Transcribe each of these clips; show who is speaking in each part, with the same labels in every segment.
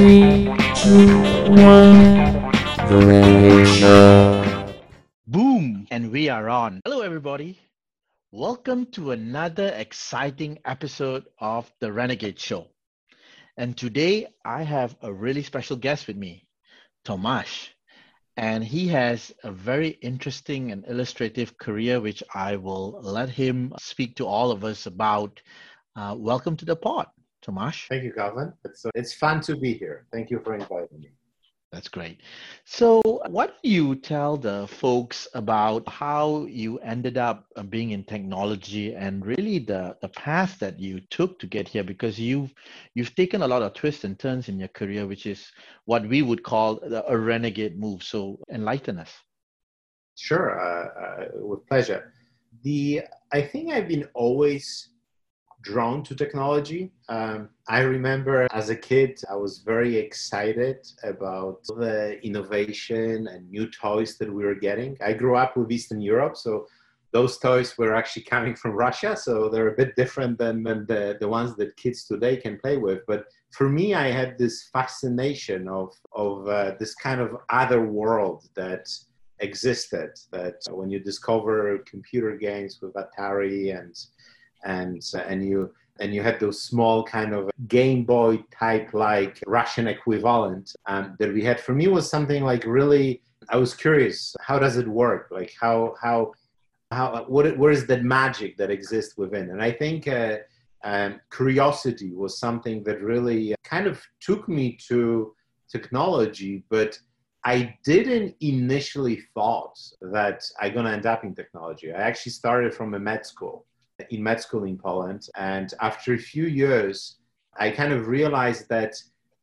Speaker 1: Three, two, one. The Renegade Show.
Speaker 2: Boom! And we are on. Hello, everybody. Welcome to another exciting episode of The Renegade Show. And today I have a really special guest with me, Tomasz. And he has a very interesting and illustrative career, which I will let him speak to all of us about. Uh, welcome to the pod, Tomasz.
Speaker 3: Thank you, Kelvin. It's, uh, it's fun to be here. Thank you for inviting me.
Speaker 2: That's great. So, why don't you tell the folks about how you ended up uh, being in technology and really the, the path that you took to get here? Because you've you've taken a lot of twists and turns in your career, which is what we would call a renegade move. So, enlighten us.
Speaker 3: Sure, uh, uh, with pleasure. The I think I've been always drawn to technology. Um, I remember as a kid, I was very excited about the innovation and new toys that we were getting. I grew up with Eastern Europe, so those toys were actually coming from Russia, so they're a bit different than, than the, the ones that kids today can play with. But for me, I had this fascination of, of uh, this kind of other world that existed, that when you discover computer games with Atari and and and you and you had those small kind of Game Boy type like Russian equivalent um, that we had. For me, was something like really. I was curious. How does it work? Like how how how what where is that magic that exists within? And I think. Uh, um, curiosity was something that really kind of took me to technology, but I didn't initially thought that I'm gonna end up in technology. I actually started from a med school, in med school in Poland. And after a few years, I kind of realized that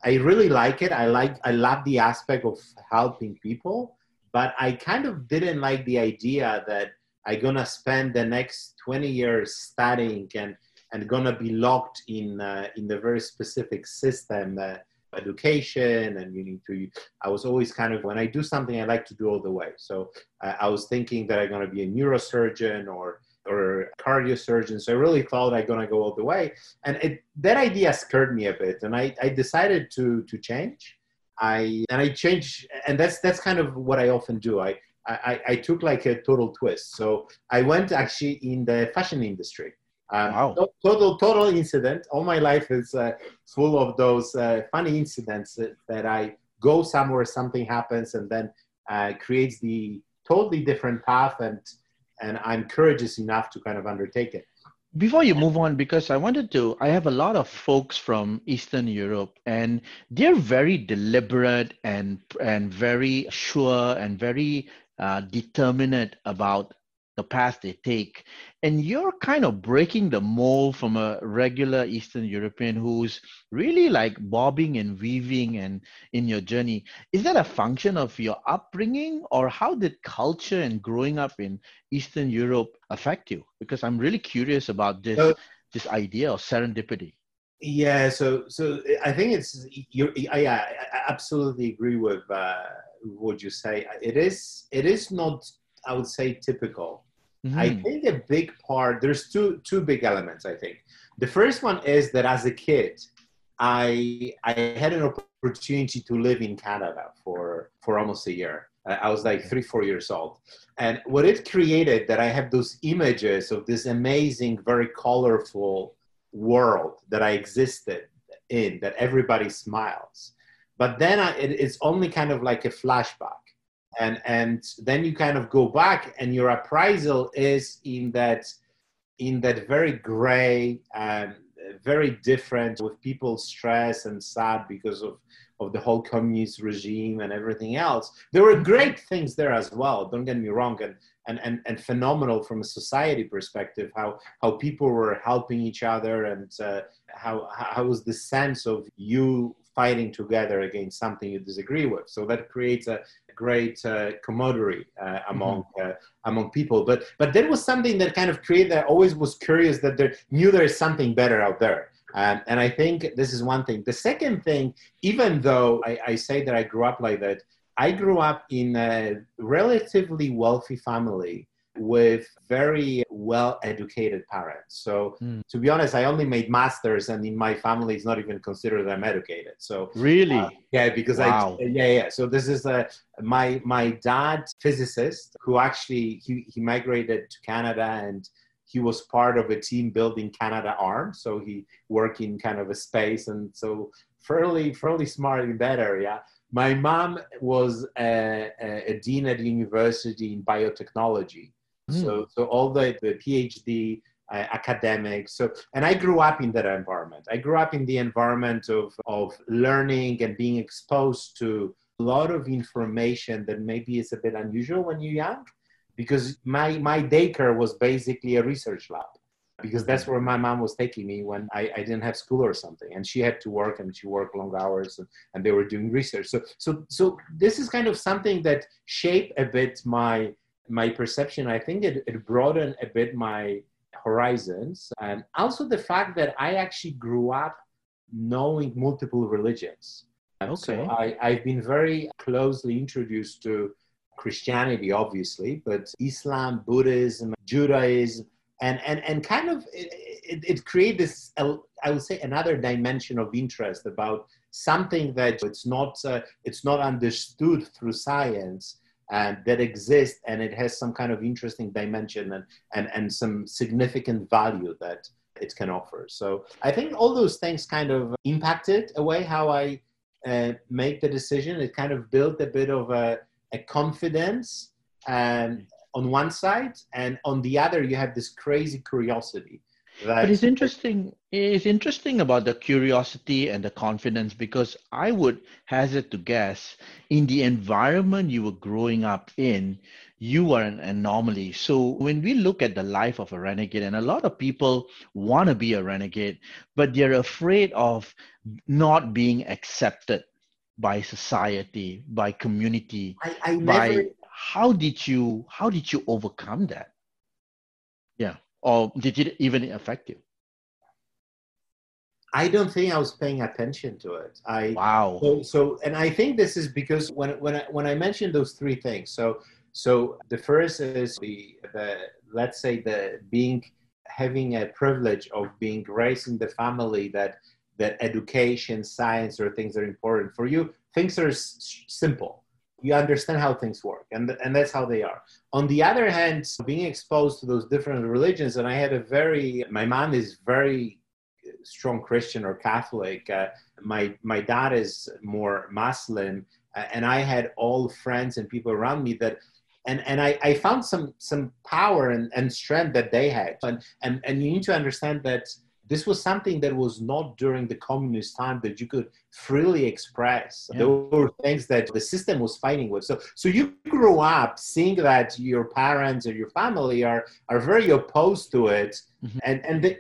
Speaker 3: I really like it. I like, I love the aspect of helping people, but I kind of didn't like the idea that I'm gonna spend the next 20 years studying and and gonna be locked in uh, in the very specific system. Uh, education and you need to i was always kind of when i do something i like to do all the way so uh, i was thinking that i'm going to be a neurosurgeon or or cardiosurgeon. So I really thought I'm gonna go all the way, and it, that idea scared me a bit, and I, I decided to to change. I and I changed, and that's that's kind of what I often do. I I, I took like a total twist. So I went actually in the fashion industry. Um, wow. Total, total incident. All my life is uh, full of those uh, funny incidents that, that, I go somewhere, something happens, and then uh, creates the totally different path and and I'm courageous enough to kind of undertake it.
Speaker 2: Before you move on, because I wanted to, I have a lot of folks from Eastern Europe, and they're very deliberate and and very sure and very uh, determinate about the path they take. And you're kind of breaking the mold from a regular Eastern European who's really like bobbing and weaving and in your journey. Is that a function of your upbringing or how did culture and growing up in Eastern Europe affect you? Because I'm really curious about this so, this idea of serendipity.
Speaker 3: Yeah, so so I think it's you I, I absolutely agree with uh, what you say. It is it is not I would say typical Mm-hmm. I think a big part, there's two, two big elements, I think. The first one is that as a kid, I, I had an opportunity to live in Canada for, for almost a year. I was like three, four years old. And what it created that I have those images of this amazing, very colorful world that I existed in, that everybody smiles. But then I, it, it's only kind of like a flashback and and then you kind of go back and your appraisal is in that in that very gray and very different with people stressed and sad because of of the whole communist regime and everything else there were great things there as well don't get me wrong and and, and, and phenomenal from a society perspective how how people were helping each other and uh, how how was the sense of you fighting together against something you disagree with. So that creates a great uh, camaraderie uh, among mm-hmm. uh, among people. But but that was something that kind of created. I always was curious that there knew there is something better out there. Um, and I think this is one thing. The second thing, even though I, I say that I grew up like that, I grew up in a relatively wealthy family with very well educated parents. So
Speaker 2: Mm.
Speaker 3: to be honest, I only made masters, and in my family, it's not even considered I'm educated. So
Speaker 2: Really?
Speaker 3: uh, yeah, because
Speaker 2: Wow.
Speaker 3: I yeah yeah. So this is a my my dad physicist who actually he, he migrated to Canada and he was part of a team building Canadarm. So he worked in kind of a space and so fairly fairly smart in that area. My mom was a, a, a dean at university in biotechnology.
Speaker 2: Hmm.
Speaker 3: So so all the the PhD uh, academics. So, and I grew up in that environment. I grew up in the environment of, of learning and being exposed to a lot of information that maybe is a bit unusual when you're young, because my, my daycare was basically a research lab. Because that's where my mom was taking me when I, I didn't have school or something, and she had to work, and she worked long hours, and, and they were doing research. So, so, so this is kind of something that shaped a bit my my perception. I think it, it broadened a bit my horizons and also the fact that i actually grew up knowing multiple religions and so
Speaker 2: Okay.
Speaker 3: I, i've been very closely introduced to christianity obviously but islam buddhism judaism and and, and kind of it, it, created this i would say another dimension of interest about something that it's not uh, it's not understood through science and that exists and it has some kind of interesting dimension and, and, and some significant value that it can offer. So I think all those things kind of impacted a way how I uh, make the decision. It kind of built a bit of a, a confidence and on one side and on the other you have this crazy curiosity. That,
Speaker 2: But it's interesting. It's interesting about the curiosity and the confidence because I would hazard to guess in the environment you were growing up in, you are an anomaly. So when we look at the life of a renegade, and a lot of people want to be a renegade, but they're afraid of not being accepted by society, by community,
Speaker 3: I, I
Speaker 2: by
Speaker 3: never
Speaker 2: how did you how did you overcome that? Yeah. Or did it even affect you?
Speaker 3: I don't think I was paying attention to it. I
Speaker 2: Wow.
Speaker 3: So, so, and I think this is because when when I, when I mentioned those three things, so so the first is the the let's say the being having a privilege of being raised in the family that that education, science, or things are important for you. Things are s- simple. You understand how things work, and and that's how they are. On the other hand, being exposed to those different religions, and I had a very my mom is very strong Christian or Catholic. Uh, my my dad is more Muslim, uh, and I had all friends and people around me that, and and I, I found some some power and, and strength that they had, and and and you need to understand that this was something that was not during the communist time that you could freely express.
Speaker 2: Yeah.
Speaker 3: There were things that the system was fighting with. So so you grew up seeing that your parents or your family are are very opposed to it,
Speaker 2: Mhm.
Speaker 3: and and the,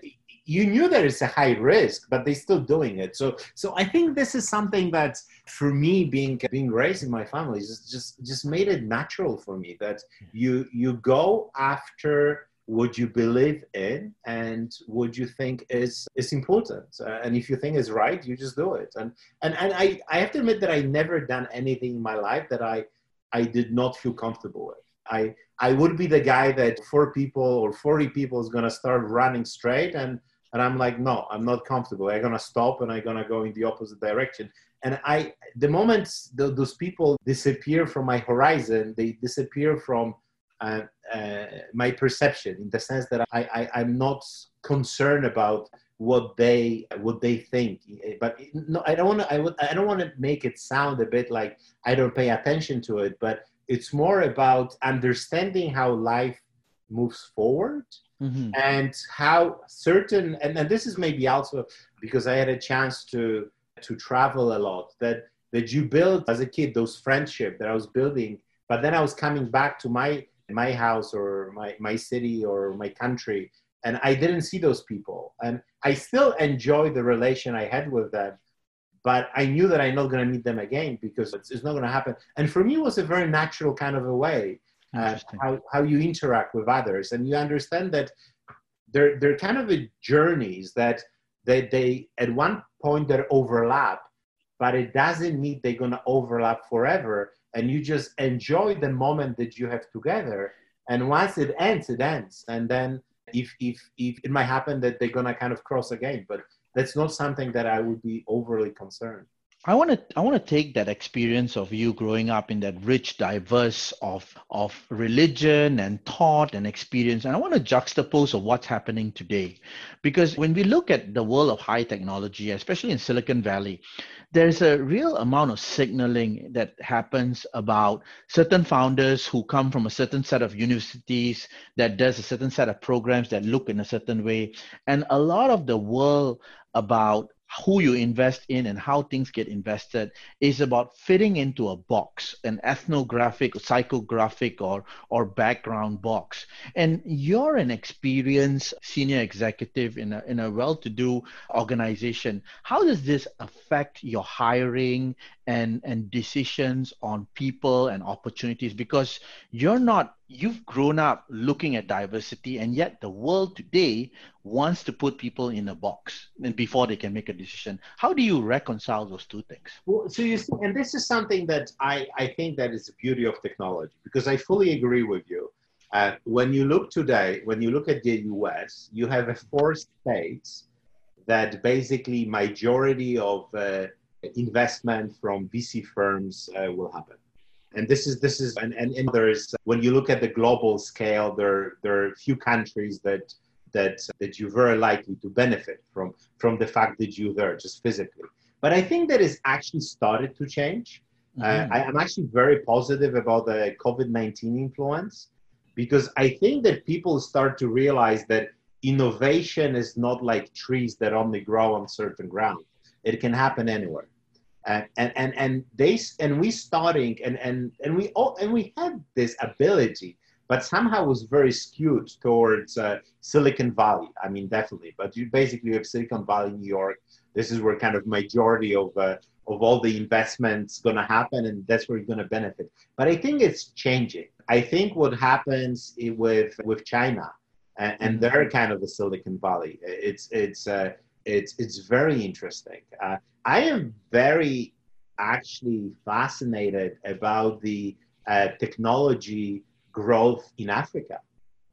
Speaker 3: you knew that it's a high risk, but they're still doing it. So, so I think this is something that, for me, being being raised in my family, just just just made it natural for me that you you go after what you believe in and what you think is is important, uh, and if you think is right, you just do it. And and and I I have to admit that I never done anything in my life that I I did not feel comfortable with. I I would be the guy that four people or 40 people is gonna start running straight and and I'm like, no, I'm not comfortable. I'm gonna stop and I'm gonna go in the opposite direction. And I, the moment th- those people disappear from my horizon, they disappear from uh, uh, my perception in the sense that I, I, I'm not concerned about what they what they think. But no, I don't want to. I would. I don't want to make it sound a bit like I don't pay attention to it. But it's more about understanding how life moves forward
Speaker 2: Mhm.
Speaker 3: and how certain and, and this is maybe also because i had a chance to to travel a lot that that you build as a kid those friendship that i was building but then i was coming back to my my house or my my city or my country and i didn't see those people. And i still enjoy the relation i had with them but i knew that i'm not going to meet them again because it's, it's not going to happen. And for me it was a very natural kind of a way uh, how, how you interact with others and you understand that they're, they're kind of a journeys that they, they at one point they overlap but it doesn't mean they're going to overlap forever and you just enjoy the moment that you have together And once it ends, it ends. And then if if if it might happen that they're gonna kind of cross again, but that's not something that I would be overly concerned.
Speaker 2: I want to I want to take that experience of you growing up in that rich, diverse of of religion and thought and experience, and I want to juxtapose of what's happening today, because when we look at the world of high technology, especially in Silicon Valley, there's a real amount of signaling that happens about certain founders who come from a certain set of universities that does a certain set of programs that look in a certain way, and a lot of the world about who you invest in and how things get invested is about fitting into a box an ethnographic psychographic or or background box. And you're an experienced senior executive in a, in a well-to-do organization. How does this affect your hiring and and decisions on people and opportunities? Because you're not you've grown up looking at diversity and yet the world today wants to put people in a box and before they can make a decision. How do you reconcile those two things?
Speaker 3: Well so you see and this is something that i i think that is the beauty of technology because i fully agree with you. Uh, when you look today when you look at the us you have a four states that basically majority of uh, investment from VC firms uh, will happen. And this is this is and, and, and there's when you look at the global scale, there there are a few countries that that that you're very likely to benefit from from the fact that you're there just physically. But I think that is actually started to change. Uh, mm-hmm. Uh, I, am actually very positive about the COVID 19 influence because I think that people start to realize that innovation is not like trees that only grow on certain ground. It can happen anywhere. And, and, and, and they and we starting and, and, and we all and we had this ability but somehow was very skewed towards uh, Silicon Valley. I mean, definitely. But you basically you have Silicon Valley, New York. This is where kind of majority of uh, of all the investments going to happen, and that's where you're going to benefit. But I think it's changing. I think what happens with with China and, and mm-hmm. they're kind of the Silicon Valley. It's it's uh, it's it's very interesting. Uh, I am very actually fascinated about the uh, technology growth in Africa.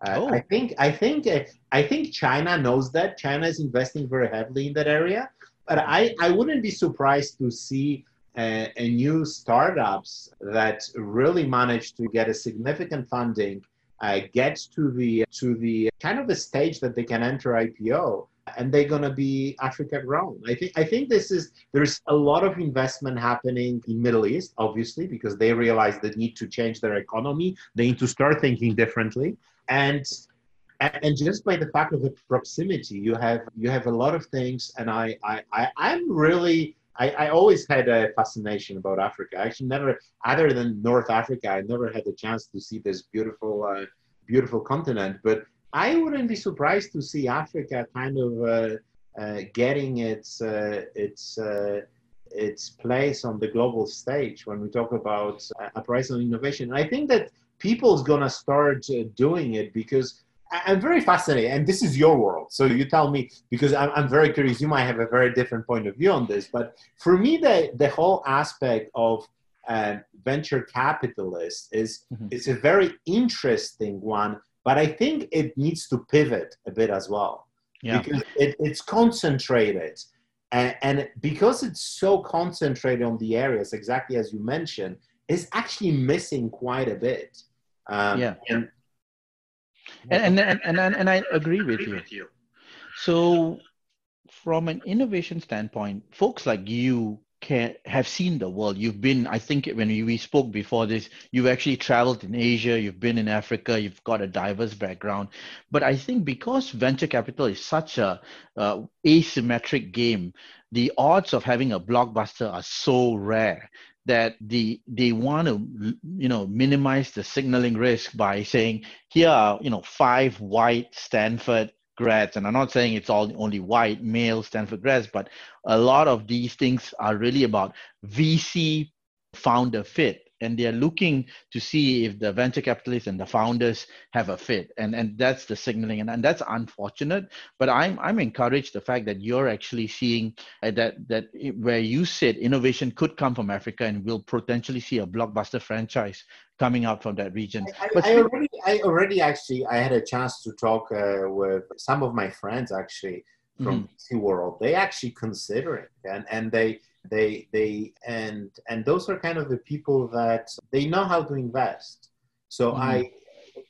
Speaker 3: Uh, oh. I think I think uh, I think China knows that. China is investing very heavily in that area, but I, I wouldn't be surprised to see uh, a new startups that really manage to get a significant funding, uh, get to the to the kind of a stage that they can enter IPO and they're going to be Africa grown. I think I think this is there's a lot of investment happening in Middle East, obviously, because they realize they need to change their economy. They need to start thinking differently, and and just by the fact of the proximity, you have you have a lot of things. And I I, I I'm really I, I always had a fascination about Africa. I actually never, other than North Africa, I never had the chance to see this beautiful, uh, beautiful continent. But I wouldn't be surprised to see Africa kind of uh, uh, getting its uh, its uh, its place on the global stage when we talk about operational innovation. I think that people's gonna start uh, doing it because I'm very fascinated, and this is your world. So you tell me because I'm, I'm very curious. You might have a very different point of view on this, but for me, the the whole aspect of uh, venture capitalists is mm-hmm. it's a very interesting one but I think it needs to pivot a bit as well yeah. because it, it's concentrated. And, and because it's so concentrated on the areas, exactly as you mentioned, is actually missing quite a bit.
Speaker 2: Um, yeah. And, and, and, and, and, and I agree with you. So, from an innovation standpoint, folks like you can have seen the world. You've been, I think, when we, spoke before this, you've actually traveled in Asia, you've been in Africa, you've got a diverse background. But I think because venture capital is such a uh, asymmetric game, the odds of having a blockbuster are so rare that the they want to you know minimize the signaling risk by saying here are you know five white Stanford grads, and I'm not saying it's all only white male Stanford grads, but a lot of these things are really about VC founder fit. And they're looking to see if the venture capitalists and the founders have a fit. And and that's the signaling. And, and that's unfortunate but i'm i'm encouraged the fact that you're actually seeing uh, that that where you said innovation could come from africa and we'll potentially see a blockbuster franchise coming out from that region.
Speaker 3: I,
Speaker 2: but
Speaker 3: I already, I already actually i had a chance to talk uh, with some of my friends actually from mm-hmm. World, they actually consider it, and and they they they and and those are kind of the people that they know how to invest. So mm-hmm. I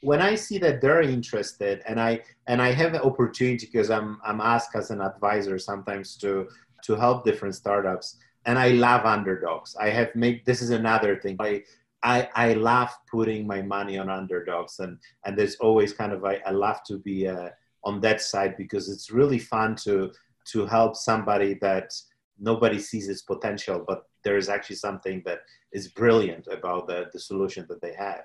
Speaker 3: when I see that they're interested, and I and I have an opportunity because I'm I'm asked as an advisor sometimes to to help different startups, and I love underdogs. I have made this is another thing. I I, I love putting my money on underdogs and, and there's always kind of, I, I love to be a, on that side because it's really fun to to help somebody that nobody sees its potential, but there is actually something that is brilliant about the, the solution that they have.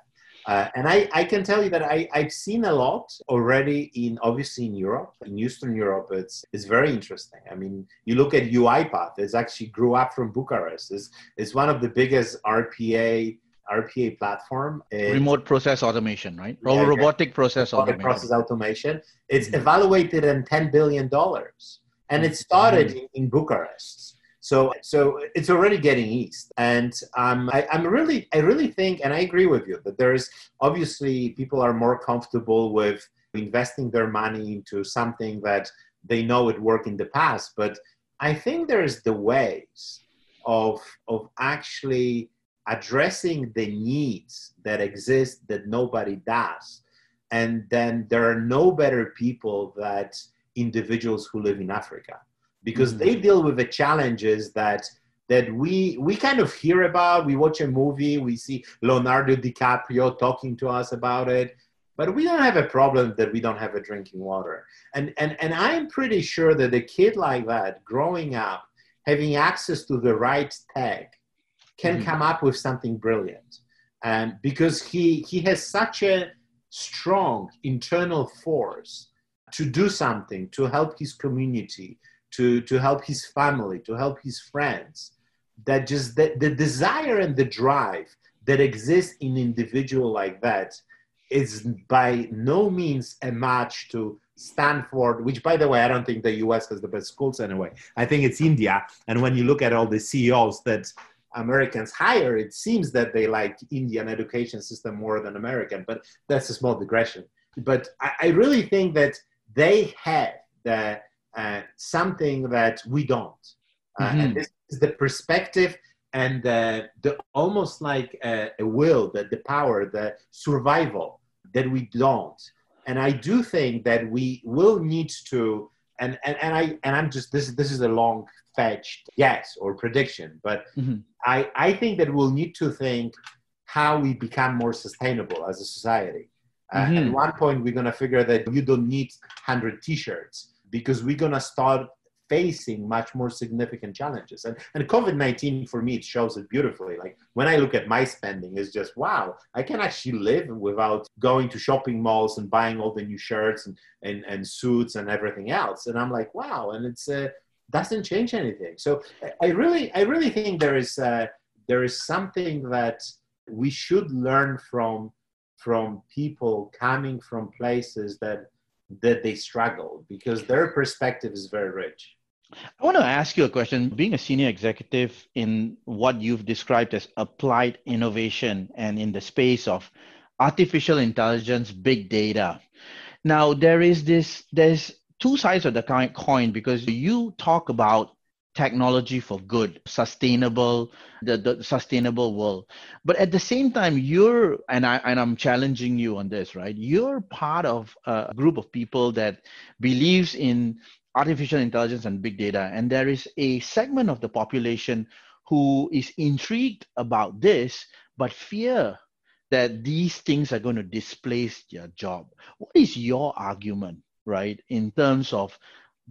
Speaker 3: Uh, and I, I can tell you that I, I've seen a lot already in obviously in Europe, in Eastern Europe, it's, it's very interesting. I mean, you look at UiPath, it's actually grew up from Bucharest. It's, it's one of the biggest RPA RPA platform.
Speaker 2: Remote process automation, right? Yeah, robotic process robotic automation.
Speaker 3: Process automation. It's mm-hmm. evaluated in $10 billion. And it started mm-hmm. in, Bucharest. So, so it's already getting east, and um, I, I'm really, I really think, and I agree with you that there is obviously people are more comfortable with investing their money into something that they know it worked in the past. But I think there's the ways of of actually addressing the needs that exist that nobody does and then there are no better people that individuals who live in africa because mm-hmm. they deal with the challenges that that we we kind of hear about we watch a movie we see leonardo dicaprio talking to us about it but we don't have a problem that we don't have a drinking water and and and i'm pretty sure that a kid like that growing up having access to the right tech can mm-hmm. come up with something brilliant and because he he has such a strong internal force to do something to help his community to to help his family to help his friends that just the, the desire and the drive that exists in individual like that is by no means a match to Stanford, which by the way, I don't think the US has the best schools anyway. I think it's India. And when you look at all the CEOs that Americans hire, it seems that they like Indian education system more than American, but that's a small digression. But I, I really think that they have the, uh, something that we don't. Uh, mm-hmm. And this is the perspective and uh, the almost like a, a will, the, the power, the survival that we don't. And I do think that we will need to, and, and, and I and I'm just this this is a long fetched guess or prediction, but mm-hmm. I, I think that we'll need to think how we become more sustainable as a society. Uh, mm-hmm. At one point, we're going to figure that you don't need 100 t shirts because we're going to start facing much more significant challenges. And, and COVID 19 for me, it shows it beautifully. Like when I look at my spending, it's just wow, I can actually live without going to shopping malls and buying all the new shirts and, and, and suits and everything else. And I'm like, wow. And it's, uh, doesn't change anything. So I really, I really think there is uh, there is something that we should learn from from people coming from places that that they struggle because their perspective is very rich.
Speaker 2: I want to ask you a question. Being a senior executive in what you've described as applied innovation and in the space of artificial intelligence, big data. Now there is this there's two sides of the coin because you talk about technology for good sustainable the, the sustainable world. But at the same time you're and i and i'm challenging you on this right? You're part of a group of people that believes in artificial intelligence and big data. And there is a segment of the population who is intrigued about this but fear that these things are going to displace their job. What is your argument right? In terms of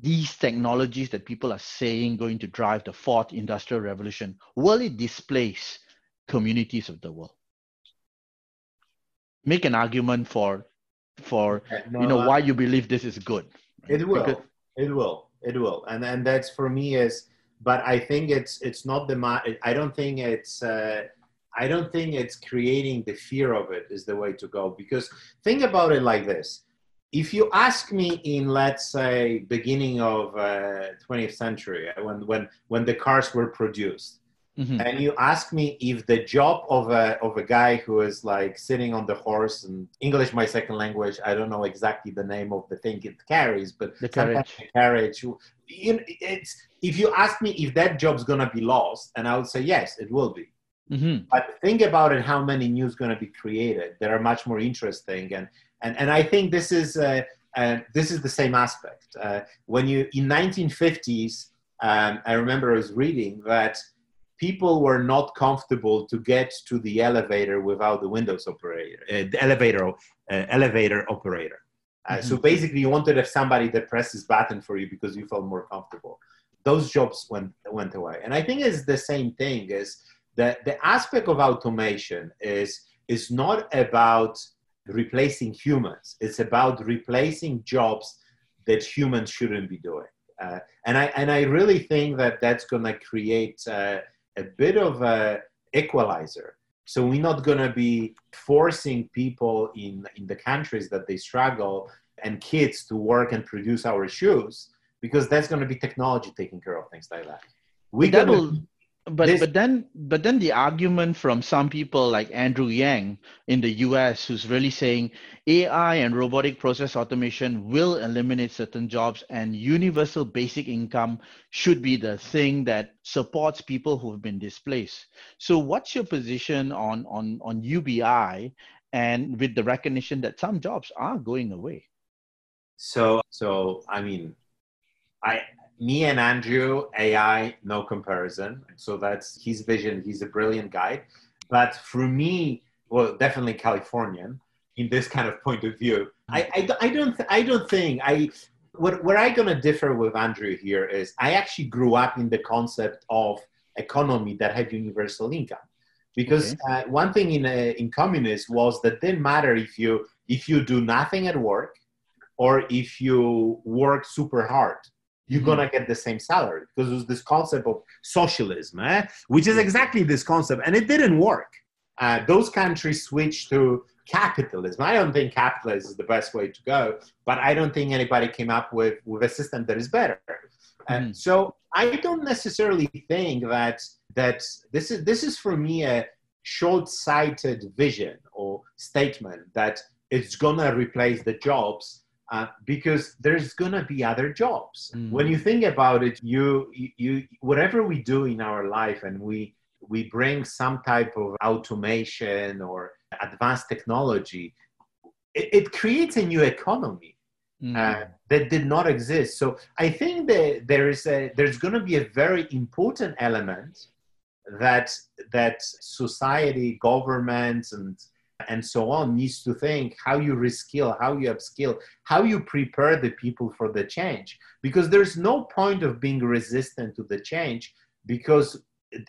Speaker 2: these technologies that people are saying going to drive the fourth industrial revolution, will it displace communities of the world? Make an argument for for no, you know why you believe this is good.
Speaker 3: Right? It will. Because, it will. It will. And and that's for me is but I think it's it's not the I don't think it's uh, I don't think it's creating the fear of it is the way to go. Because think about it like this: if you ask me in, let's say, beginning of uh, 20th century, uh, when when when the cars were produced,
Speaker 2: Mhm.
Speaker 3: and you ask me if the job of a of a guy who is like sitting on the horse and English my second language, I don't know exactly the name of the thing it carries, but
Speaker 2: The carriage.
Speaker 3: the carriage. You know, it's if you ask me if that job's gonna be lost, and I would say yes, it will be.
Speaker 2: Mhm.
Speaker 3: But think about it, how many news going to be created that are much more interesting, and and and I think this is uh, uh, this is the same aspect. Uh, when you in 1950s, um, I remember I was reading that people were not comfortable to get to the elevator without the Windows operator, uh, the elevator uh, elevator operator. Uh, So basically, you wanted to have somebody that presses button for you because you felt more comfortable. Those jobs went went away, and I think it's the same thing. Is that the aspect of automation is is not about replacing humans. It's about replacing jobs that humans shouldn't be doing. Uh, and I and I really think that that's going to create uh, a bit of a equalizer. So we're not going to be forcing people in in the countries that they struggle and kids to work and produce our shoes because that's going to be technology taking care of things like that. We
Speaker 2: That
Speaker 3: gonna-
Speaker 2: but
Speaker 3: This-
Speaker 2: but then but then the argument from some people like Andrew Yang in the US who's really saying AI and robotic process automation will eliminate certain jobs and universal basic income should be the thing that supports people who've been displaced. So what's your position on on on UBI and with the recognition that some jobs are going away?
Speaker 3: So, so I mean, I, me and Andrew, AI, no comparison. So that's his vision. He's a brilliant guy. But for me, well, definitely Californian in this kind of point of view. I, I, don't- I don't, th- I don't think I. What, where I'm gonna differ with Andrew here is I actually grew up in the concept of economy that had universal income, because
Speaker 2: Okay.
Speaker 3: uh, one thing in uh, in communism was that didn't matter if you if you do nothing at work or if you work super hard you're
Speaker 2: Mhm.
Speaker 3: gonna get the same salary because there's this concept of socialism eh? which is exactly this concept and it didn't work uh, those countries switched to capitalism i don't think capitalism is the best way to go but i don't think anybody came up with, with a system that is better uh,
Speaker 2: Mhm.
Speaker 3: so i don't necessarily think that that this is this is for me a short-sighted vision or statement that it's gonna replace the jobs uh, because there's gonna be other jobs.
Speaker 2: Mm.
Speaker 3: When you think about it, you, you you whatever we do in our life, and we we bring some type of automation or advanced technology, it, it creates a new economy
Speaker 2: Mm.
Speaker 3: uh, that did not exist. So I think that there is a there's going to be a very important element that that society, governments, and and so on needs to think how you reskill, how you upskill, how you prepare the people for the change. Because there's no point of being resistant to the change because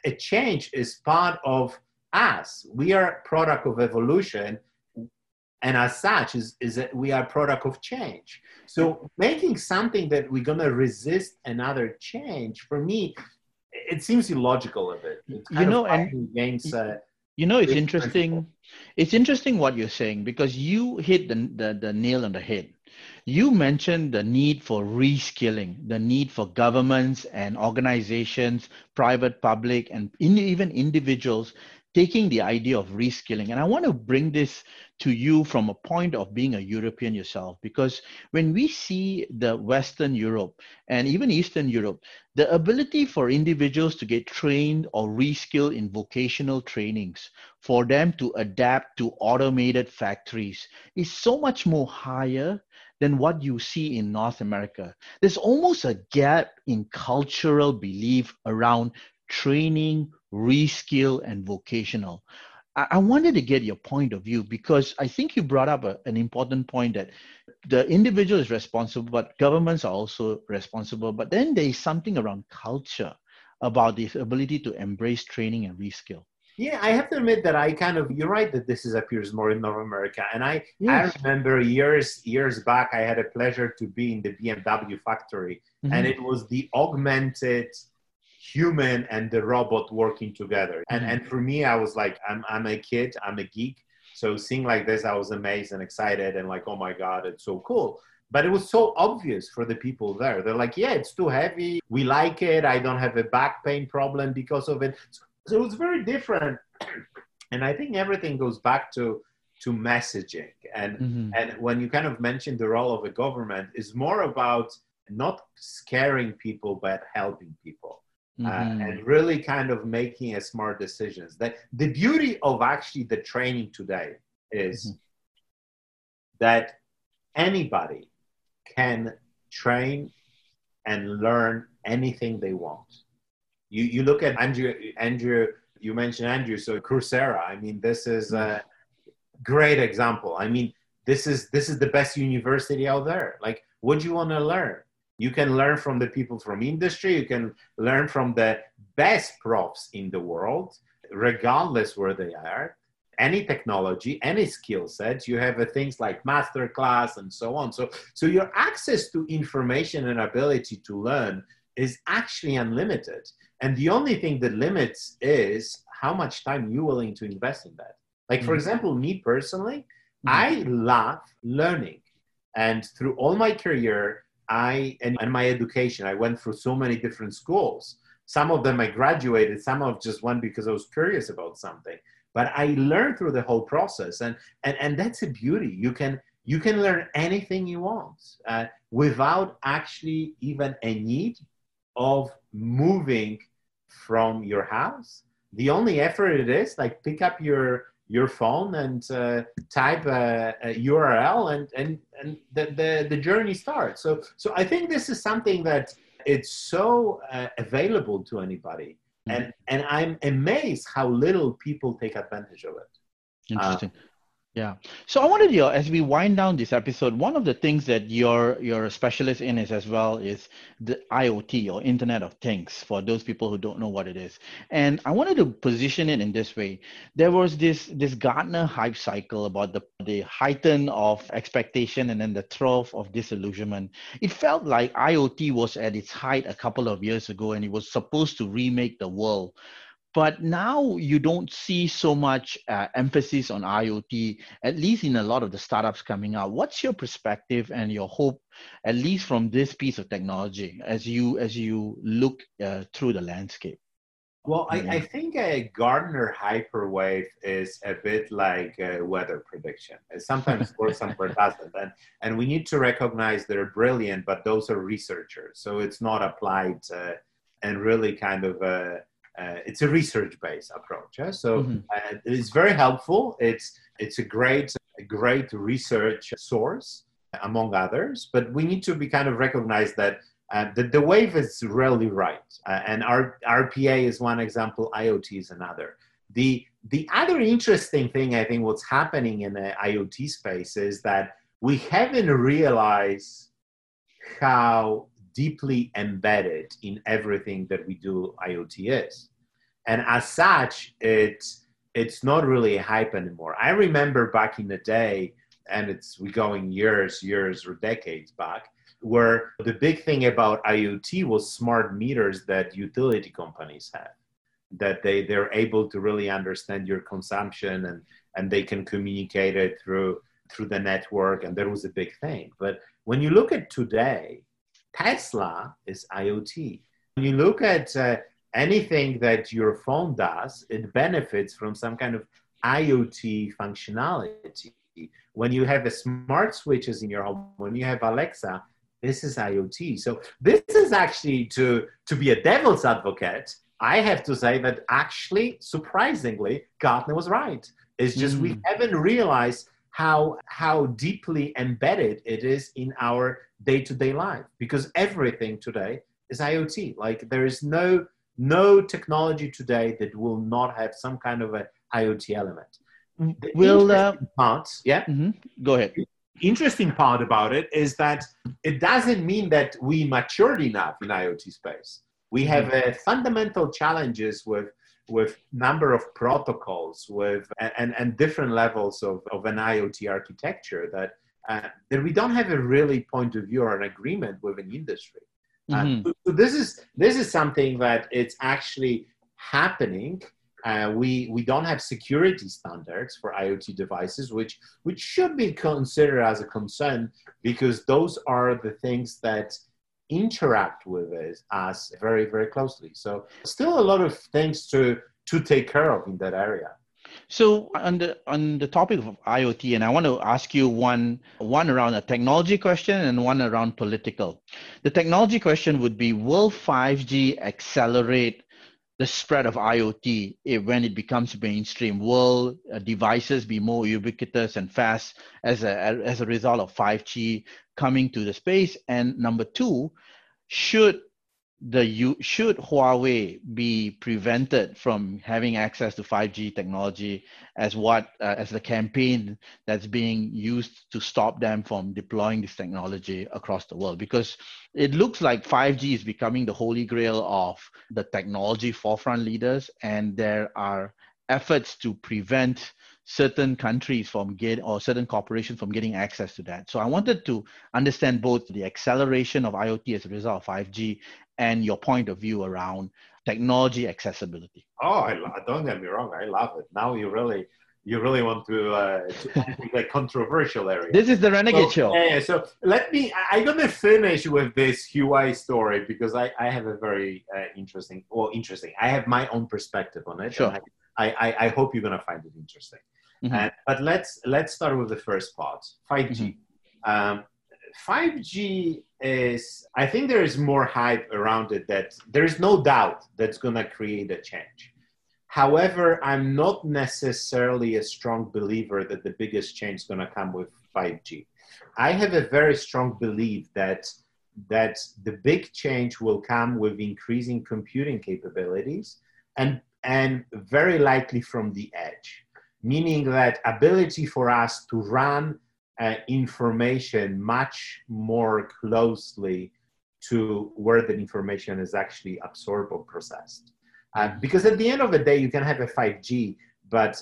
Speaker 3: a change is part of us. We are a product of evolution and as such is, is that we are a product of change so making something that we're going to resist another change for me it seems illogical a bit it's
Speaker 2: You know, and-
Speaker 3: against uh,
Speaker 2: You know, it's interesting. It's interesting what you're saying because you hit the, the, the nail on the head. You mentioned the need for reskilling, the need for governments and organizations, private, public, and in, even individuals taking the idea of reskilling. And I want to bring this to you from a point of being a European yourself, because when we see the Western Europe and even Eastern Europe, the ability for individuals to get trained or reskill in vocational trainings for them to adapt to automated factories is so much more higher than what you see in North America. There's almost a gap in cultural belief around training, reskill, and vocational. I, I wanted to get your point of view because I think you brought up a- an important point that the individual is responsible, but governments are also responsible. But then there is something around culture about the ability to embrace training and reskill.
Speaker 3: yeah i have to admit that i kind of you're right that this is appears more in north america and i
Speaker 2: Yes.
Speaker 3: i remember years years back i had a pleasure to be in the bmw factory and
Speaker 2: Mhm.
Speaker 3: it was the augmented human and the robot working together. And and for me, I was like, I'm I'm a kid, I'm a geek. So seeing like this, I was amazed and excited and like, oh my god, it's so cool. But it was so obvious for the people there. They're like, yeah, it's too heavy. We like it. I don't have a back pain problem because of it. So it was very different. And I think everything goes back to to messaging. And
Speaker 2: Mhm.
Speaker 3: and when you kind of mentioned the role of a government, is more about not scaring people but helping people uh,
Speaker 2: Mhm.
Speaker 3: and really kind of making a smart decisions. That the beauty of actually the training today is
Speaker 2: Mhm.
Speaker 3: that anybody can train and learn anything they want. You you look at Andrew Andrew you mentioned Andrew so Coursera. I mean this is a great example. I mean this is this is the best university out there. Like what do you want to learn? You can learn from the people from industry. You can learn from the best profs in the world, regardless where they are. Any technology, any skill sets, you have things like masterclass and so on. So, so your access to information and ability to learn is actually unlimited. And the only thing that limits is how much time you're willing to invest in that. Like, for
Speaker 2: Mhm.
Speaker 3: example, me personally,
Speaker 2: Mhm.
Speaker 3: I love learning. And through all my career, I and, and my education, I went through so many different schools. Some of them I graduated, some of just went because I was curious about something. But I learned through the whole process, and and and that's a beauty. You can you can learn anything you want uh, without actually even a need of moving from your house. The only effort it is like pick up your your phone and uh, type a, a, URL and and and the, the the journey starts. So so I think this is something that it's so uh, available to anybody, and and I'm amazed how little people take advantage of it.
Speaker 2: Interesting. Yeah. So I wanted you, as we wind down this episode, one of the things that you're you're a specialist in is as well is the IoT or Internet of Things for those people who don't know what it is. And I wanted to position it in this way. There was this this Gartner hype cycle about the the heighten of expectation and then the trough of disillusionment. It felt like IoT was at its height a couple of years ago and it was supposed to remake the world but now you don't see so much uh, emphasis on IoT, at least in a lot of the startups coming out. What's your perspective and your hope, at least from this piece of technology, as you as you look uh, through the landscape?
Speaker 3: Well, I, I think a Gartner hyperwave is a bit like a weather prediction. It sometimes works, sometimes doesn't, and and we need to recognize they're brilliant, but those are researchers, so it's not applied uh, and really kind of a, uh, it's a research-based approach. Yeah? So
Speaker 2: Mhm.
Speaker 3: uh, it's very helpful. It's it's a great a great research source among others, but we need to be kind of recognize that uh, the, the wave is really right. Uh, and our RPA is one example, IoT is another. The, the other interesting thing, I think, what's happening in the IoT space is that we haven't realized how deeply embedded in everything that we do IoT is. And as such, it's, it's not really a hype anymore. I remember back in the day, and it's we going years, years or decades back, where the big thing about IoT was smart meters that utility companies have, that they, they're able to really understand your consumption and, and they can communicate it through, through the network. And that was a big thing. But when you look at today, Tesla is IoT. When you look at uh, anything that your phone does, it benefits from some kind of IoT functionality. When you have the smart switches in your home, when you have Alexa, this is IoT. So this is actually to to be a devil's advocate. I have to say that actually, surprisingly, Gartner was right. It's just we
Speaker 2: Mm.
Speaker 3: haven't realized how how deeply embedded it is in our day-to-day life because everything today is IoT. Like there is no no technology today that will not have some kind of a IoT element. The
Speaker 2: Will uh,
Speaker 3: interesting part, yeah,
Speaker 2: mhm. go ahead.
Speaker 3: interesting part about it is that it doesn't mean that we matured enough in IoT space. We have uh, fundamental challenges with with number of protocols, with and, and different levels of, of an IoT architecture that uh, that we don't have a really point of view or an agreement with an industry. And so- so this is this is something that it's actually happening. Uh, we we don't have security standards for IoT devices, which which should be considered as a concern because those are the things that interact with us, us very very closely. So still a lot of things to to take care of in that area.
Speaker 2: So on the on the topic of IoT, and I want to ask you one one around a technology question and one around political. The technology question would be: Will 5G accelerate the spread of IoT if, when it becomes mainstream? Will uh, devices be more ubiquitous and fast as a as a result of 5G coming to the space? And number two, should the you should Huawei be prevented from having access to 5G technology as what uh, as the campaign that's being used to stop them from deploying this technology across the world? Because it looks like 5G is becoming the holy grail of the technology forefront leaders and there are efforts to prevent certain countries from get or certain corporations from getting access to that. So I wanted to understand both the acceleration of IoT as a result of 5G and your point of view around technology accessibility.
Speaker 3: Oh, I, don't get me wrong, I love it. Now you really you really want to, uh, to the controversial area.
Speaker 2: This is the Renegade
Speaker 3: So,
Speaker 2: Show.
Speaker 3: yeah, so let me. I- I'm gonna finish with this Huawei story because I, I have a very uh, interesting. Well, interesting. I have my own perspective on it.
Speaker 2: Sure.
Speaker 3: I, I, I hope you're gonna find it interesting.
Speaker 2: Mhm.
Speaker 3: Uh, but let's let's start with the first part. 5G. Um, 5G is. I think there is more hype around it. That there is no doubt that's gonna create a change. However, I'm not necessarily a strong believer that the biggest change is going to come with 5G. I have a very strong belief that that the big change will come with increasing computing capabilities and and very likely from the edge, meaning that ability for us to run uh, information much more closely to where the information is actually absorbed or processed. Uh, because at the end of the day, you can have a 5G, but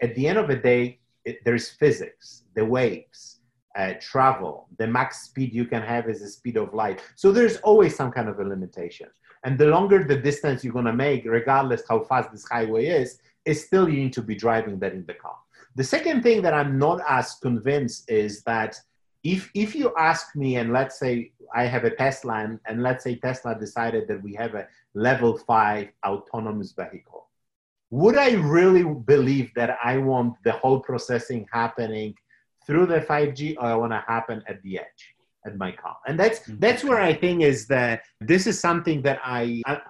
Speaker 3: at the end of the day, it, there's physics, the waves, uh, travel, the max speed you can have is the speed of light. So there's always some kind of a limitation. And the longer the distance you're going to make, regardless how fast this highway is, is still you need to be driving that in the car. The second thing that I'm not as convinced is that if if you ask me, and let's say I have a Tesla, and, and let's say Tesla decided that we have a level five autonomous vehicle, would I really believe that I want the whole processing happening through the 5G, or I want to happen at the edge? at my car and that's mm-hmm. that's where i think is that this is something that i i,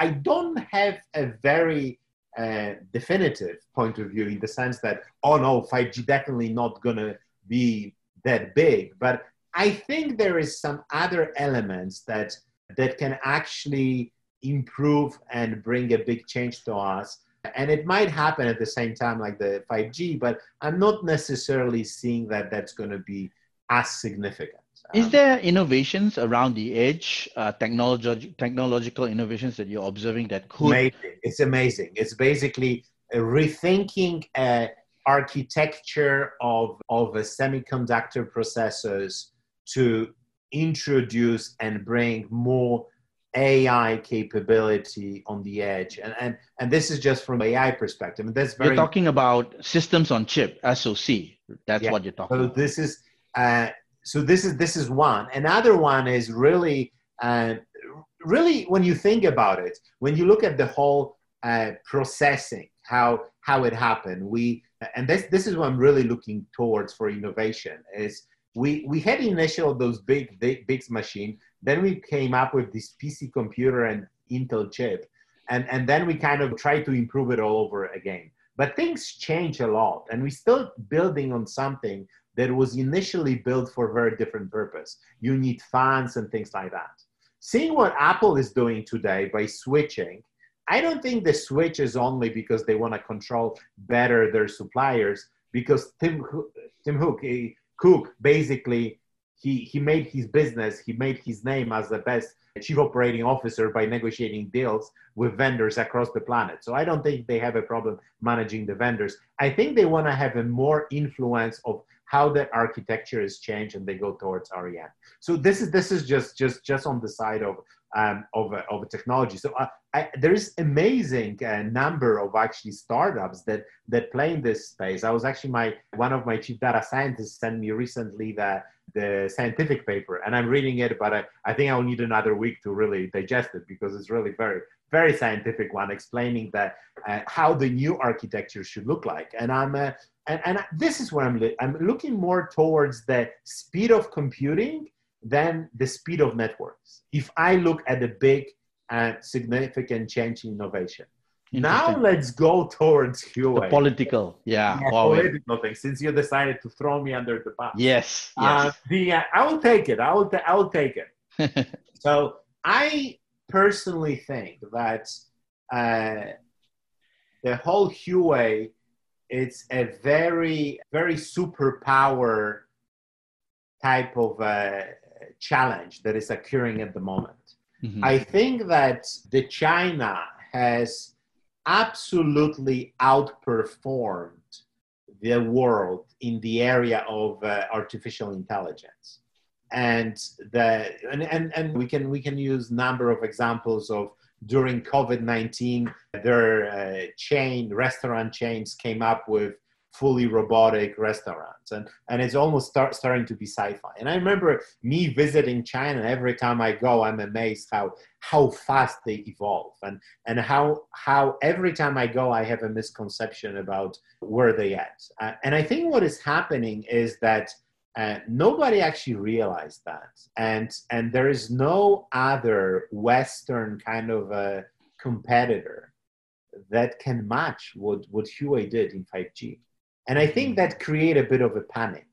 Speaker 3: I don't have a very definitive point of view in the sense that oh no 5g definitely not gonna be that big. But i think there is some other elements that that can actually improve and bring a big change to us. And it might happen at the same time like the 5g but i'm not necessarily seeing that that's to be as significant
Speaker 2: Is there innovations around the edge, uh, technology, technological innovations that you're observing that could?
Speaker 3: amazing. It's amazing. It's basically rethinking uh, architecture of, of semiconductor processors to introduce and bring more AI capability on the edge. And, and, and this is just from AI perspective. And that's very
Speaker 2: You're talking about systems on chip, SoC. That's
Speaker 3: Yeah.
Speaker 2: what you're talking
Speaker 3: so
Speaker 2: about.
Speaker 3: this is uh, so this is this is one. Another one is really uh, really when you think about it when you look at the whole uh, processing how how it happened we and this this is what i'm really looking towards for innovation is we we had initial those big big, big machine then we came up with this pc computer and intel chip and and then we kind of tried to improve it all over again. But things change a lot and we're still building on something that was initially built for a very different purpose. You need fans and things like that. Seeing what apple is doing today by switching i don't think the switch is only because they want to control better their suppliers because tim, tim hook he, cook basically he, he made his business he made his name as the best chief operating officer by negotiating deals with vendors across the planet. So i don't think they have a problem managing the vendors. I think they want to have a more influence of how the architecture is changed and they go towards ARM. So this is this is just just just on the side of um, of, a, of a technology. So uh, I, there is amazing uh, number of actually startups that that play in this space. I was actually my one of my chief data scientists sent me recently the the scientific paper, and I'm reading it, but I, I think I'll need another week to really digest it because it's really very very scientific one explaining that uh, how the new architecture should look like. And I'm uh, and, and this is where I'm li- I'm looking more towards the speed of computing than the speed of networks. If I look at the big and significant change in innovation. Now let's go towards Huawei.
Speaker 2: The political, yeah,
Speaker 3: yeah political thing. Since you decided to throw me under the bus,
Speaker 2: yes,
Speaker 3: yes. Uh, the uh, I will take it. I will. I will take it. so I personally think that uh, the whole Huawei it's a very very superpower type of uh, challenge that is occurring at the moment. Mm-hmm. I think that the China has absolutely outperformed the world in the area of uh, artificial intelligence and the and, and and we can we can use number of examples of during covid-19 their uh, chain restaurant chains came up with fully robotic restaurants. And and it's almost start, starting to be sci-fi. And i remember me visiting china every time i go i'm amazed how how fast they evolve. And and how how every time i go i have a misconception about where they at. Uh, and i think what is happening is that uh, nobody actually realized that. And and there is no other western kind of a competitor that can match what what Huawei did in 5G and I think that created a bit of a panic.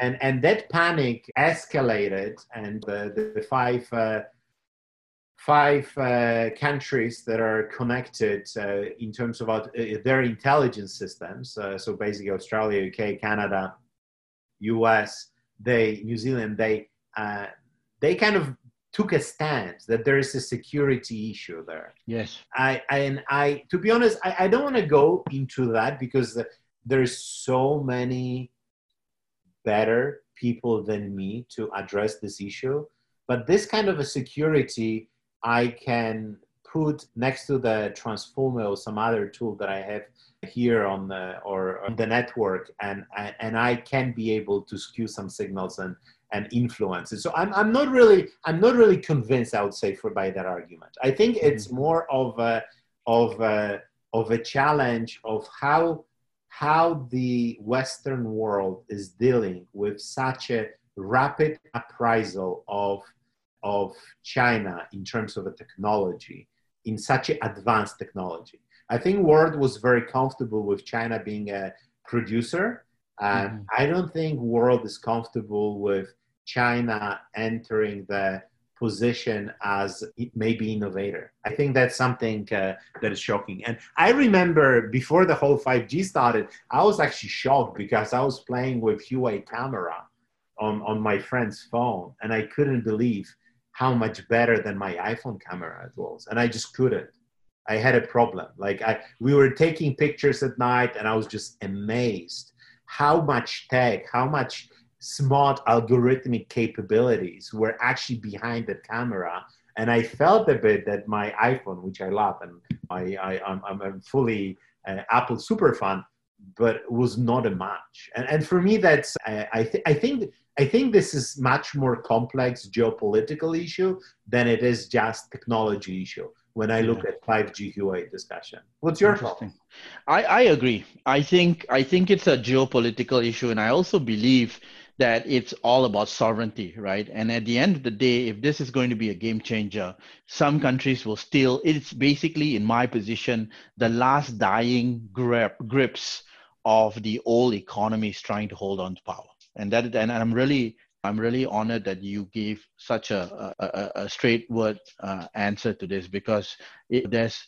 Speaker 3: And, and that panic escalated, and the, the five, uh, five uh, countries that are connected uh, in terms of uh, their intelligence systems, uh, so basically Australia, UK, Canada, US, they, New Zealand, they, uh, they kind of took a stance that there is a security issue there.
Speaker 2: Yes.
Speaker 3: I, I and I to be honest, I, I don't want to go into that because there's so many better people than me to address this issue but this kind of a security i can put next to the transformer or some other tool that i have here on the or on the network and and i can be able to skew some signals and and influence it so i'm, I'm not really i'm not really convinced i would say for by that argument i think it's mm-hmm. more of a of a of a challenge of how how the Western world is dealing with such a rapid appraisal of, of China in terms of the technology, in such an advanced technology. I think world was very comfortable with China being a producer. And mm-hmm. I don't think world is comfortable with China entering the position as maybe innovator. I think that's something uh, that is shocking. And I remember before the whole 5G started, I was actually shocked because I was playing with Huawei camera on, on my friend's phone and I couldn't believe how much better than my iPhone camera it was. And I just couldn't. I had a problem. Like I, we were taking pictures at night and I was just amazed how much tech, how much smart algorithmic capabilities were actually behind the camera and i felt a bit that my iphone which i love and I, I, I'm, I'm fully uh, apple super fan but was not a match and, and for me that's uh, I, th- I think I think this is much more complex geopolitical issue than it is just technology issue when I look at 5G Huawei discussion. What's your thought?
Speaker 2: I, I agree. I think I think it's a geopolitical issue, and I also believe that it's all about sovereignty, right? And at the end of the day, if this is going to be a game changer, some countries will still, it's basically, in my position, the last dying grip, grips of the old economies trying to hold on to power. And that, and I'm really, I'm really honored that you gave such a, a, a straightforward uh, answer to this because it, there's,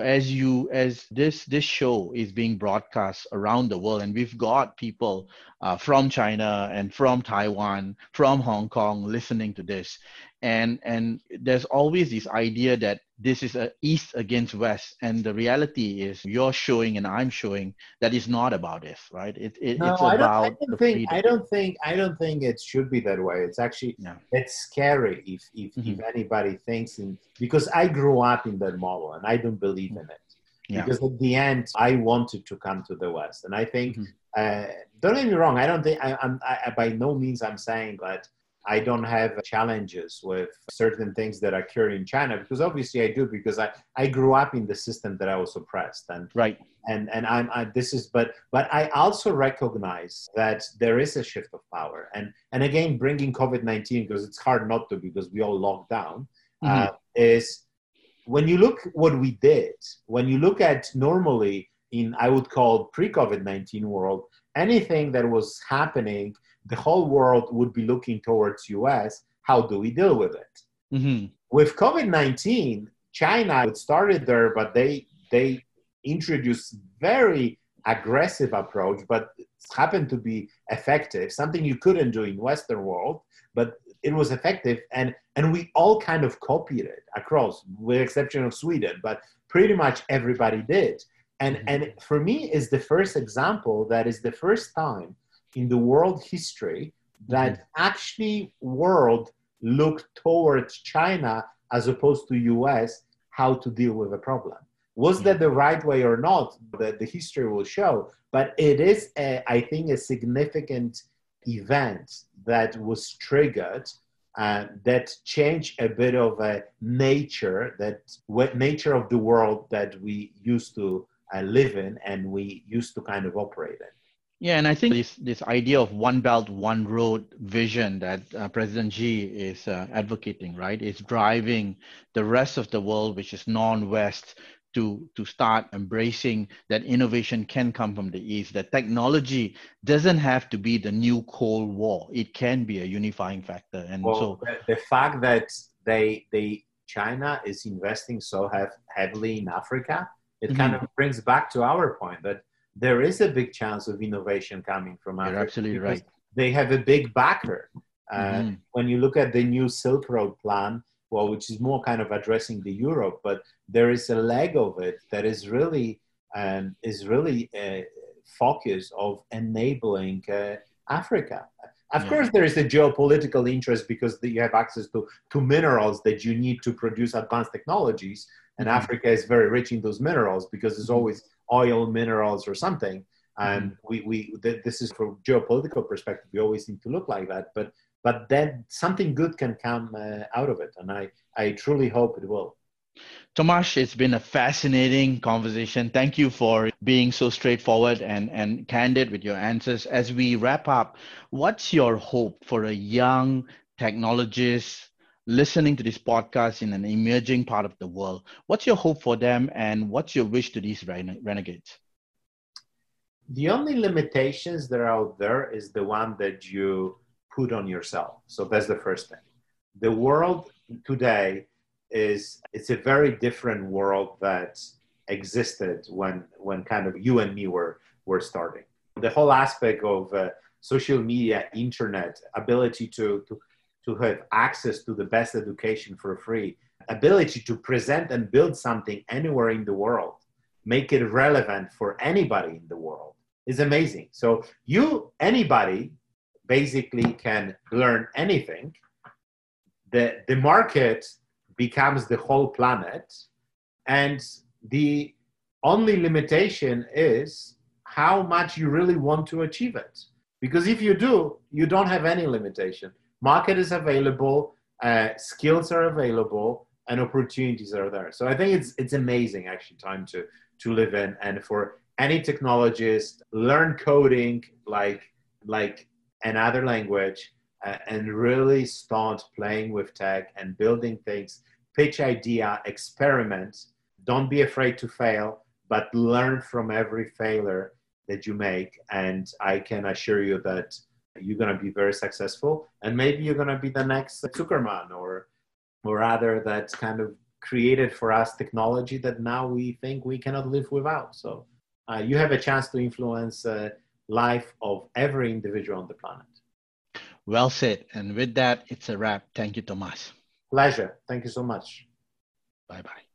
Speaker 2: as you as this this show is being broadcast around the world and we've got people uh, from china and from taiwan from hong kong listening to this and and there's always this idea that this is a east against west and the reality is you're showing and i'm showing that it's not about this right it, it
Speaker 3: no,
Speaker 2: it's
Speaker 3: I
Speaker 2: about
Speaker 3: don't, I don't
Speaker 2: the
Speaker 3: think
Speaker 2: freedom.
Speaker 3: I don't think I don't think it should be that way. It's actually
Speaker 2: Yeah.
Speaker 3: it's scary if if, if
Speaker 2: Mhm.
Speaker 3: anybody thinks in because I grew up in that model and I don't believe in it.
Speaker 2: Yeah.
Speaker 3: Because at the end, I wanted to come to the West, and I think
Speaker 2: Mhm.
Speaker 3: uh, don't get me wrong. I don't think I, I'm I, I- by no means I'm saying that I don't have challenges with certain things that occur in China because obviously I do because I, I grew up in the system that I was oppressed and
Speaker 2: right.
Speaker 3: and and I'm I, this is but but I also recognize that there is a shift of power and and again bringing COVID nineteen because it's hard not to because we all locked down uh, is when you look what we did when you look at normally in I would call pre COVID nineteen world anything that was happening the whole world would be looking towards US how do we deal with it
Speaker 2: hmm
Speaker 3: with COVID-19, China it started there, but they they introduced very aggressive approach, but it happened to be effective. Something you couldn't do in Western world, but it was effective, and and we all kind of copied it across, with exception of Sweden, but pretty much everybody did. And
Speaker 2: Mhm.
Speaker 3: and for me is the first example that is the first time in the world history that actually world looked towards China as opposed to US how to deal with a problem. Was that the right way or not? The, the history will show. But it is, a, I think, a significant event that was triggered uh, that changed a bit of a nature that what nature of the world that we used to uh, live in and we used to kind of operate in.
Speaker 2: Yeah, and I think this this idea of one belt, one road vision that uh, President Xi is uh, advocating, right, is driving the rest of the world, which is non-West, to to start embracing that innovation can come from the East. That technology doesn't have to be the new Cold War; it can be a unifying factor. And
Speaker 3: Well,
Speaker 2: so,
Speaker 3: the, the fact that they they China is investing so have, heavily in Africa, it kind
Speaker 2: Mm-hmm.
Speaker 3: of brings back to our point that there is a big chance of innovation coming from Africa.
Speaker 2: you're
Speaker 3: absolutely
Speaker 2: right.
Speaker 3: They have a big backer. Uh,
Speaker 2: Mhm.
Speaker 3: When you look at the new Silk Road plan, well, which is more kind of addressing the Europe, but there is a leg of it that is really um, is really a focus of enabling uh, Africa. Of
Speaker 2: Yeah.
Speaker 3: course, there is a geopolitical interest because you have access to, to minerals that you need to produce advanced technologies. And
Speaker 2: Mhm.
Speaker 3: Africa is very rich in those minerals because there's
Speaker 2: Mhm.
Speaker 3: always oil, minerals, or something. And we, we th- this is from geopolitical perspective. We always need to look like that. But but then something good can come uh, out of it, and I I truly hope it will.
Speaker 2: Tomasz, it's been a fascinating conversation. Thank you for being so straightforward and, and candid with your answers. As we wrap up, what's your hope for a young technologist listening to this podcast in an emerging part of the world? What's your hope for them and what's your wish to these rene- renegades?
Speaker 3: The only limitations that are out there is the one that you put on yourself. So that's the first thing. The world today is it's a very different world that existed when when kind of you and me were were starting. The whole aspect of uh, social media, internet, ability to, to to have access to the best education for free, ability to present and build something anywhere in the world, make it relevant for anybody in the world is amazing. So you anybody basically can learn anything. The the market becomes the whole planet and the only limitation is how much you really want to achieve it because if you do you don't have any limitation market is available uh, skills are available and opportunities are there. So i think it's it's amazing actually time to to live in. And for any technologist learn coding like like another language uh, and really start playing with tech and building things pitch idea experiment. Don't be afraid to fail but learn from every failure that you make. And i can assure you that you're going to be very successful and maybe you're going to be the next Zuckerberg or or rather that's kind of created for us technology that now we think we cannot live without so uh, you have a chance to influence uh, life of every individual on the planet
Speaker 2: Well said. And with that, it's a wrap. Thank you, Tomasz.
Speaker 3: Pleasure. Thank you so much.
Speaker 2: Bye bye.